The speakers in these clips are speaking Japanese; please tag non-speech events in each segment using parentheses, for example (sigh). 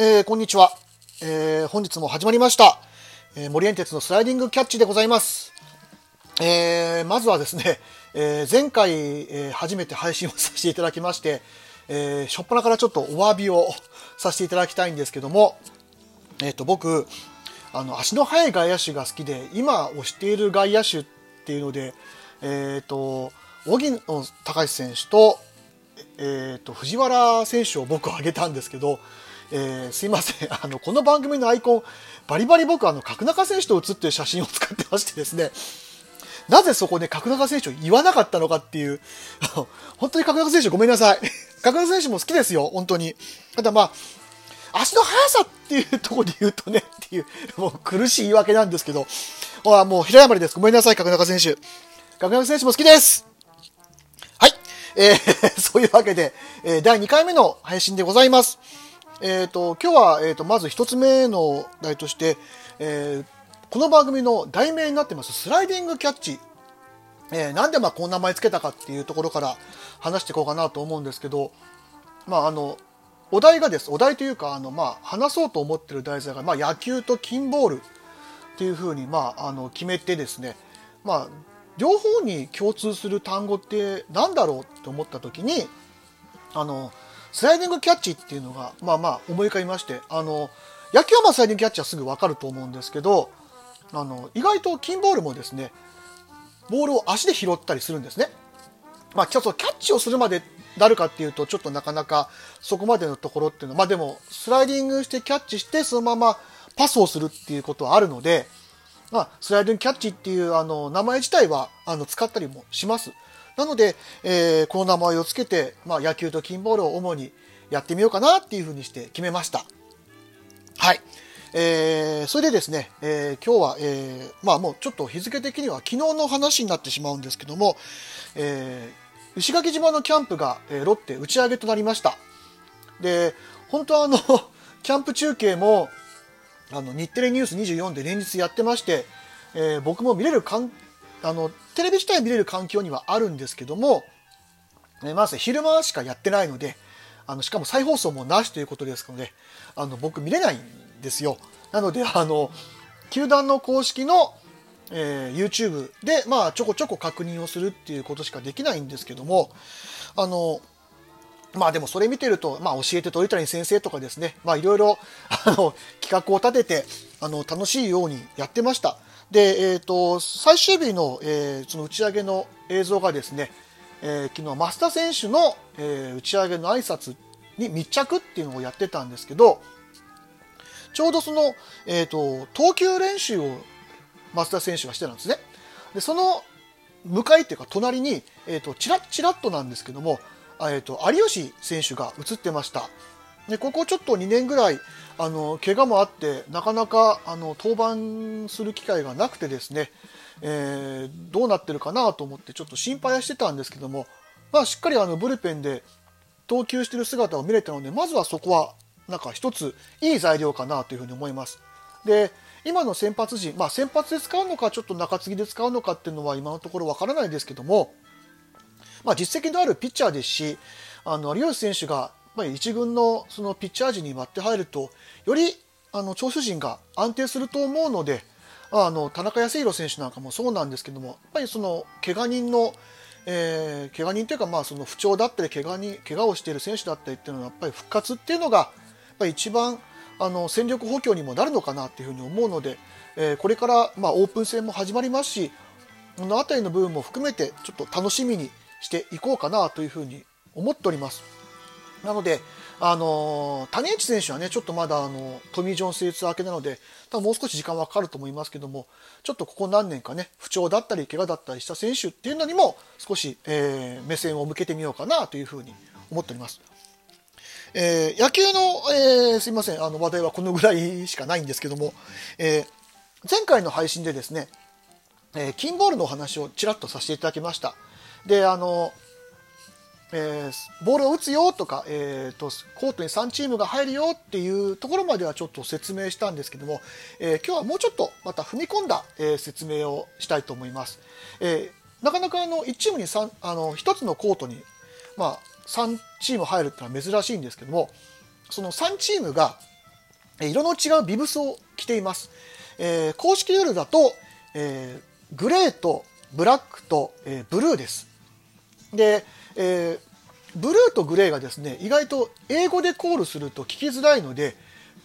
えー、こんにちは、えー、本日も始まりました、えー、森園鉄のスライディングキャッチでございます。えー、まずはですね、えー、前回、えー、初めて配信をさせていただきまして、えー、初っ端からちょっとお詫びをさせていただきたいんですけども、えっ、と、僕、あの、足の速い外野手が好きで、今推している外野手っていうので、えっ、と、荻野隆選手と、えっ、と、藤原選手を僕は挙げたんですけど、えー、すいません。(laughs) あの、この番組のアイコン、バリバリ僕、あの、角中選手と写ってる写真を使ってましてですね、なぜそこで角中選手を言わなかったのかっていう、(laughs) 本当に角中選手ごめんなさい。(laughs) 角中選手も好きですよ、本当に。ただまあ、足の速さっていうところで言うとね、っていう、もう苦しい言い訳なんですけど、ほら、もう平山です。ごめんなさい、角中選手。角中選手も好きです。はい。えー、そういうわけで、えー、第2回目の配信でございます。えっ、ー、と、今日は、えっ、ー、と、まず一つ目の題として、えー、この番組の題名になってます、スライディングキャッチ。えー、なんでまあこの名前つけたかっていうところから話していこうかなと思うんですけど、まああの、お題がです。お題というか、あの、まあ、話そうと思ってる題材が、まあ、野球と金ボールっていうふうに、まあ、あの、決めてですね、まあ、両方に共通する単語って何だろうと思った時に、あの、スライディングキャッチっていうのが、まあまあ思い浮かびまして、あの、野球はまあスライディングキャッチはすぐわかると思うんですけど、あの、意外と金ボールもですね、ボールを足で拾ったりするんですね。まあ、キャッチをするまでなるかっていうと、ちょっとなかなかそこまでのところっていうのは、まあでも、スライディングしてキャッチして、そのままパスをするっていうことはあるので、まあ、スライディングキャッチっていうあの名前自体はあの使ったりもします。なので、えー、この名前をつけて、まあ、野球と金ボールを主にやってみようかなっていうふうにして決めました。はい。えー、それでですね、えー、今日は、えー、まあもうちょっと日付的には昨日の話になってしまうんですけども、えー、石垣島のキャンプが、えー、ロッテ打ち上げとなりました。で、本当はあの、(laughs) キャンプ中継も、あの、日テレニュース24で連日やってまして、えー、僕も見れるかん、あの、テレビ自体見れる環境にはあるんですけども、えー、まず昼間しかやってないので、あの、しかも再放送もなしということですので、あの、僕見れないんですよ。なので、あの、球団の公式の、えー、YouTube で、まあ、ちょこちょこ確認をするっていうことしかできないんですけども、あの、まあでもそれ見てると、まあ教えて鳥谷先生とかですね、まあいろいろ、あの、企画を立てて、あの、楽しいようにやってました。で、え、ー、と、最終日の、えー、その打ち上げの映像がですね、えー、昨日、増田選手の、えー、打ち上げの挨拶に密着っていうのをやってたんですけど、ちょうどその、えっ、と、投球練習を増田選手がしてたんですね。で、その向かいっていうか隣に、えっ、と、チラッチラッとなんですけども、えっ、と、有吉選手が映ってました。で、ここちょっと2年ぐらい、あの、怪我もあって、なかなか、あの、登板する機会がなくてですね、えー、どうなってるかなと思ってちょっと心配はしてたんですけども、まあ、しっかりあの、ブルペンで投球してる姿を見れたので、まずはそこは、なんか一ついい材料かなというふうに思います。で、今の先発陣、まあ、先発で使うのか、ちょっと中継ぎで使うのかっていうのは今のところわからないですけども、まあ、実績のあるピッチャーですし、あの、有吉選手が、まあ、一軍のそのピッチャー陣に割って入ると、より、あの、投手陣が安定すると思うので、あの、田中康弘選手なんかもそうなんですけども、やっぱりその、怪我人の、えー、怪我人というか、まあ、その不調だったり、怪我に、怪我をしている選手だったりっていうのは、やっぱり復活っていうのが、やっぱり一番、あの、戦力補強にもなるのかなっていうふうに思うので、えー、これから、まあ、オープン戦も始まりますし、この辺りの部分も含めて、ちょっと楽しみにしていこうかなというふうに思っております。なので、あのー、谷内選手はね、ちょっとまだ、あの、トミー・ジョン手術明けなので、多分もう少し時間はかかると思いますけども、ちょっとここ何年かね、不調だったり、怪我だったりした選手っていうのにも、少し、えー、目線を向けてみようかなというふうに思っております。えー、野球の、えー、すいません、あの話題はこのぐらいしかないんですけども、えー、前回の配信でですね、えー、キンボールのお話をちらっとさせていただきました。で、あの、えー、ボールを打つよとか、えーと、コートに3チームが入るよっていうところまではちょっと説明したんですけども、えー、今日はもうちょっとまた踏み込んだ、えー、説明をしたいと思います。えなかなかあの1チームに3あの1つのコートに、まあ、3チーム入るってのは珍しいんですけどもその3チームが色の違うビブスを着ています。えー、公式ルールだと、えー、グレーとブラックと、えー、ブルーです。で、えブルーとグレーがですね、意外と英語でコールすると聞きづらいので、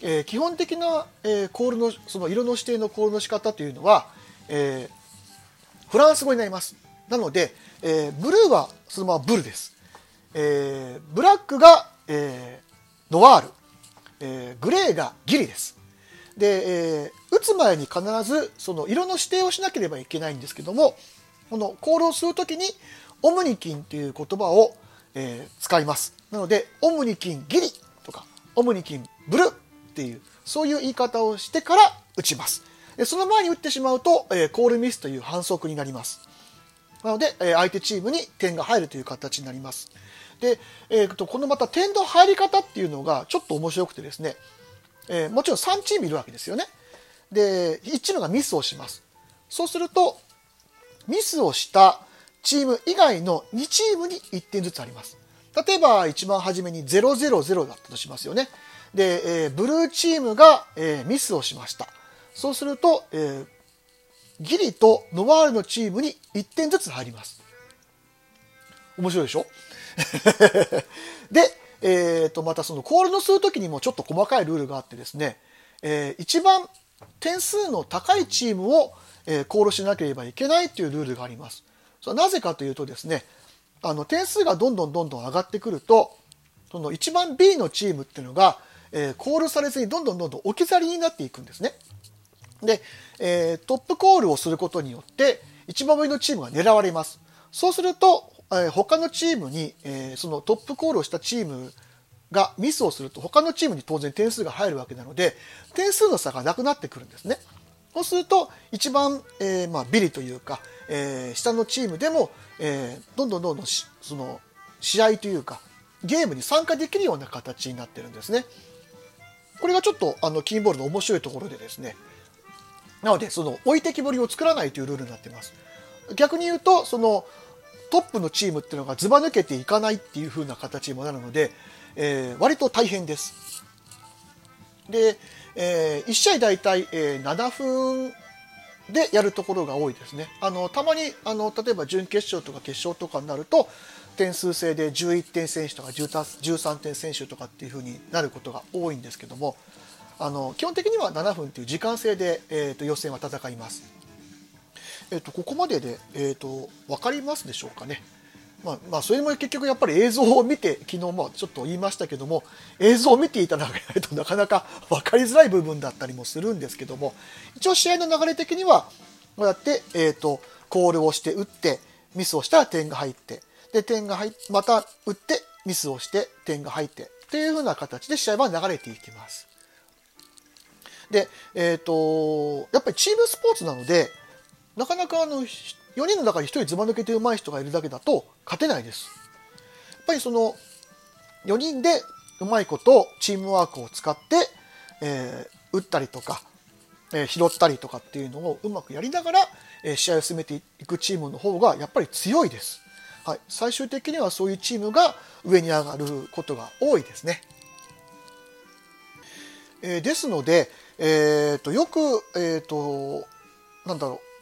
え基本的な、えコールの、その色の指定のコールの仕方というのは、えフランス語になります。なので、えブルーはそのままブルです。えブラックが、えノワール、えグレーがギリです。で、えー、打つ前に必ずその色の指定をしなければいけないんですけどもこのコールをするときにオムニキンという言葉を、えー、使いますなのでオムニキンギリとかオムニキンブルっていうそういう言い方をしてから打ちますでその前に打ってしまうと、えー、コールミスという反則になりますなので、え相手チームに点が入るという形になりますで、えーとこのまた点の入り方っていうのがちょっと面白くてですねえー、もちろん3チームいるわけですよね。で、1チームがミスをします。そうすると、ミスをしたチーム以外の2チームに1点ずつあります。例えば、一番初めに000だったとしますよね。で、えー、ブルーチームが、えー、ミスをしました。そうすると、えー、ギリとノワールのチームに1点ずつ入ります。面白いでしょ？(laughs) で、えー、と、またそのコールのするときにもちょっと細かいルールがあってですね、えー、一番点数の高いチームを、えー、コールしなければいけないというルールがあります。それはなぜかというとですね、あの、点数がどんどんどんどん上がってくると、その一番 B のチームっていうのが、えー、コールされずにどんどんどんどん置き去りになっていくんですね。で、えー、トップコールをすることによって、一番上のチームが狙われます。そうすると、え他のチームに、えそのトップコールをしたチームがミスをすると他のチームに当然点数が入るわけなので点数の差がなくなってくるんですね。そうすると一番、えー、まあ、ビリというか、えー、下のチームでも、えー、どんどんどんどんその試合というかゲームに参加できるような形になってるんですね。これがちょっとあのキーボールの面白いところでですねなのでその置いてきぼりを作らないというルールになってます。逆に言うとそのトップのチームっていうのがずば抜けていかないっていう風な形にもなるので、えー、割と大変です。で、えー、1試合大体、えー、7分でやるところが多いですね。あのたまにあの例えば準決勝とか決勝とかになると点数制で11点選手とか13点選手とかっていう風になることが多いんですけどもあの基本的には7分という時間制で、えーと予選は戦います。えっ、と、ここまでで、えっ、と、分かりますでしょうかね。まあ、まあ、それも結局やっぱり映像を見て、昨日もちょっと言いましたけども、映像を見ていただかないとなかなか (laughs) 分かりづらい部分だったりもするんですけども、一応試合の流れ的には、こうやって、えっ、と、コールをして打って、ミスをしたら点が入って、で、点が入って、また打って、ミスをして点が入って、っていう風な形で試合は流れていきます。で、えっ、と、やっぱりチームスポーツなので、なかなかあの4人の中に1人ずば抜けて上手い人がいるだけだと勝てないです。やっぱりその4人でうまいことチームワークを使って、えー、打ったりとか、えー、拾ったりとかっていうのをうまくやりながら、えー、試合を進めていくチームの方がやっぱり強いです。はい、最終的にはそういうチームが上に上がることが多いですね。えー、ですので、えーと、よく、えーと、なんだろう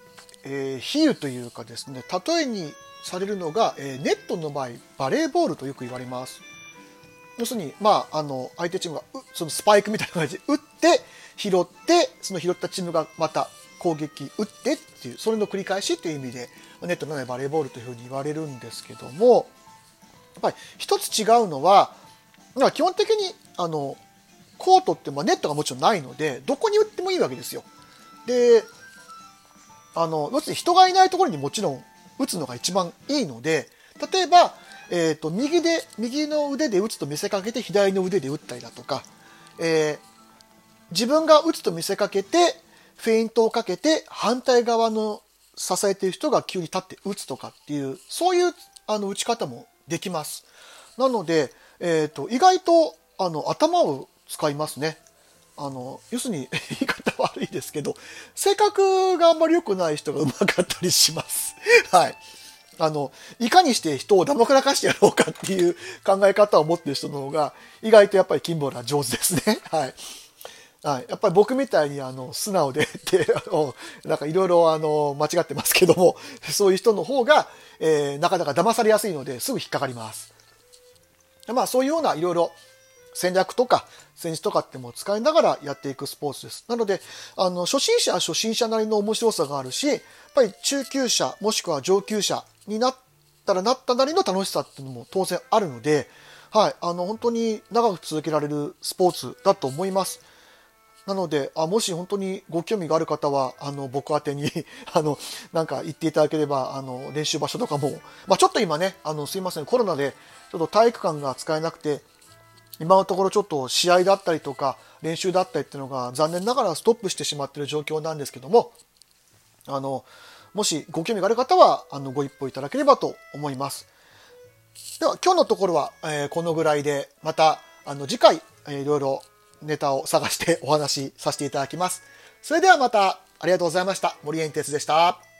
えー、比喩というかですね例えにされるのが、えー、ネットの場合バレーボールとよく言われます要するに、まあ、あの相手チームがそのスパイクみたいな感じで打って拾ってその拾ったチームがまた攻撃打ってっていうそれの繰り返しっていう意味でネットのないバレーボールというふうに言われるんですけどもやっぱり一つ違うのは基本的にあのコートってまあネットがもちろんないのでどこに打ってもいいわけですよ。であの要するに人がいないところにもちろん打つのが一番いいので例えば、えーと、右で右の腕で打つと見せかけて左の腕で打ったりだとか、えー、自分が打つと見せかけてフェイントをかけて反対側の支えてる人が急に立って打つとかっていうそういうあの打ち方もできます。なので、えーと意外とあの頭を使いますね。あの要するに (laughs) 言い方悪いですけど性格があんまり良くない人がうまかったりします。(laughs) はい。あのいかにして人をだまくらかしてやろうかっていう考え方を持ってる人の方が意外とやっぱりキンボールは上手ですね。(laughs) はい。はい、やっぱり僕みたいにあの素直でってなんかいろいろあの間違ってますけどもそういう人の方が、えー、なかなか騙されやすいのですぐ引っかかります。まあそういうようないろいろ戦略とか戦術とかっても使いながらやっていくスポーツです。なので、あの、初心者は初心者なりの面白さがあるし、やっぱり中級者もしくは上級者になったらなったなりの楽しさっていうのも当然あるので、はい、あの、本当に長く続けられるスポーツだと思います。なので、あもし本当にご興味がある方は、あの、僕宛てに (laughs) あの、なんか言っていただければ、あの、練習場所とかも、まあ、ちょっと今ね、あの、すいません、コロナで、ちょっと体育館が使えなくて、今のところちょっと試合だったりとか、練習だったりっていうのが残念ながらストップしてしまってる状況なんですけども、あの、もしご興味がある方は、あの、ご一報いただければと思います。では、今日のところは、えー、このぐらいで、また、あの、次回、えー、いろいろネタを探してお話しさせていただきます。それではまたありがとうございました。森園哲でした。